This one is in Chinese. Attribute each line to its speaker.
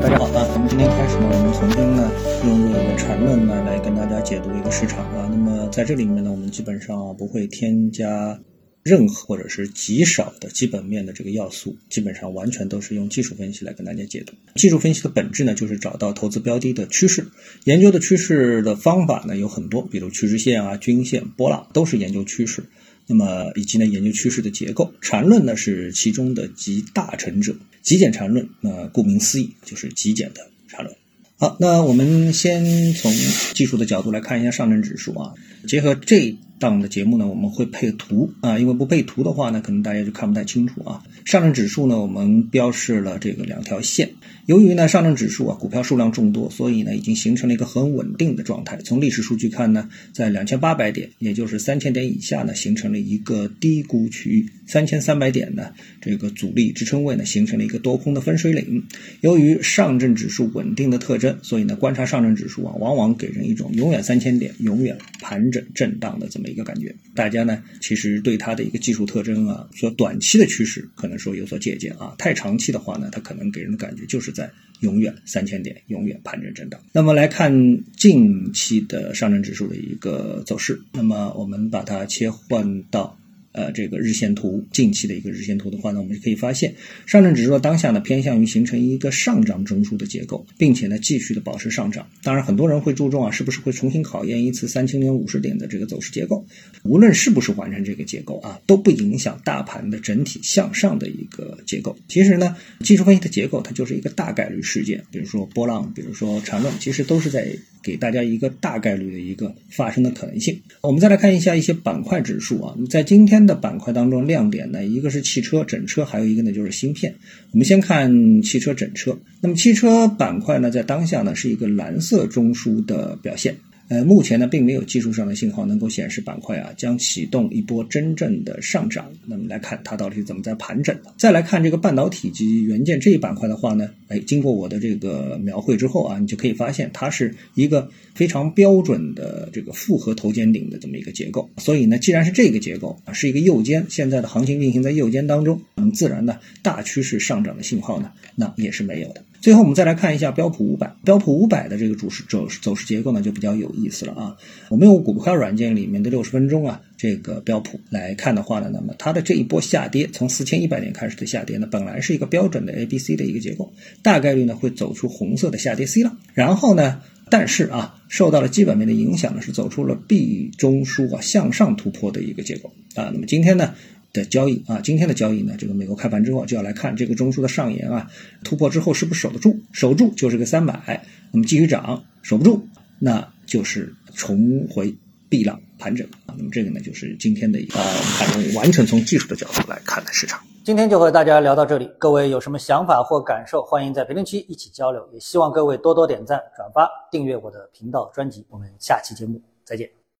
Speaker 1: 大家好啊，咱们今天开始呢，我们重新呢用这个缠论呢来跟大家解读一个市场啊。那么在这里面呢，我们基本上不会添加任何或者是极少的基本面的这个要素，基本上完全都是用技术分析来跟大家解读。技术分析的本质呢，就是找到投资标的的趋势。研究的趋势的方法呢有很多，比如趋势线啊、均线、波浪，都是研究趋势。那么以及呢研究趋势的结构，缠论呢是其中的集大成者。极简缠论，那顾名思义就是极简的缠论。好，那我们先从技术的角度来看一下上证指数啊。结合这但我们的节目呢，我们会配图啊，因为不配图的话呢，可能大家就看不太清楚啊。上证指数呢，我们标示了这个两条线。由于呢上证指数啊股票数量众多，所以呢已经形成了一个很稳定的状态。从历史数据看呢，在两千八百点，也就是三千点以下呢，形成了一个低估区域；三千三百点呢，这个阻力支撑位呢，形成了一个多空的分水岭。由于上证指数稳定的特征，所以呢观察上证指数啊，往往给人一种永远三千点、永远盘整震荡的这么一个感觉。大家呢其实对它的一个技术特征啊，说短期的趋势可能说有所借鉴啊，太长期的话呢，它可能给人的感觉就是。在永远三千点，永远盘整震荡。那么来看近期的上证指数的一个走势，那么我们把它切换到。呃，这个日线图近期的一个日线图的话呢，我们就可以发现，上证指数当下呢偏向于形成一个上涨中枢的结构，并且呢继续的保持上涨。当然，很多人会注重啊，是不是会重新考验一次三千零五十点的这个走势结构？无论是不是完成这个结构啊，都不影响大盘的整体向上的一个结构。其实呢，技术分析的结构它就是一个大概率事件，比如说波浪，比如说缠论，其实都是在给大家一个大概率的一个发生的可能性。我们再来看一下一些板块指数啊，在今天。的板块当中亮点呢，一个是汽车整车，还有一个呢就是芯片。我们先看汽车整车。那么汽车板块呢，在当下呢是一个蓝色中枢的表现。呃，目前呢，并没有技术上的信号能够显示板块啊将启动一波真正的上涨。那么来看它到底是怎么在盘整的。再来看这个半导体及元件这一板块的话呢，哎，经过我的这个描绘之后啊，你就可以发现它是一个非常标准的这个复合头肩顶的这么一个结构。所以呢，既然是这个结构啊，是一个右肩，现在的行情运行在右肩当中，那么自然呢，大趋势上涨的信号呢，那也是没有的。最后我们再来看一下标普五百，标普五百的这个主势走走势结构呢就比较有意思了啊。我们用股票软件里面的六十分钟啊这个标普来看的话呢，那么它的这一波下跌，从四千一百点开始的下跌呢，本来是一个标准的 A B C 的一个结构，大概率呢会走出红色的下跌 C 浪，然后呢，但是啊受到了基本面的影响呢，是走出了 B 中枢啊向上突破的一个结构啊。那么今天呢？的交易啊，今天的交易呢，这个美国开盘之后就要来看这个中枢的上沿啊，突破之后是不是守得住？守住就是个三百，那么继续涨，守不住那就是重回避浪盘整啊。那么这个呢，就是今天的一个盘中完全从技术的角度来看的市场。
Speaker 2: 今天就和大家聊到这里，各位有什么想法或感受，欢迎在评论区一起交流。也希望各位多多点赞、转发、订阅我的频道专辑。我们下期节目再见。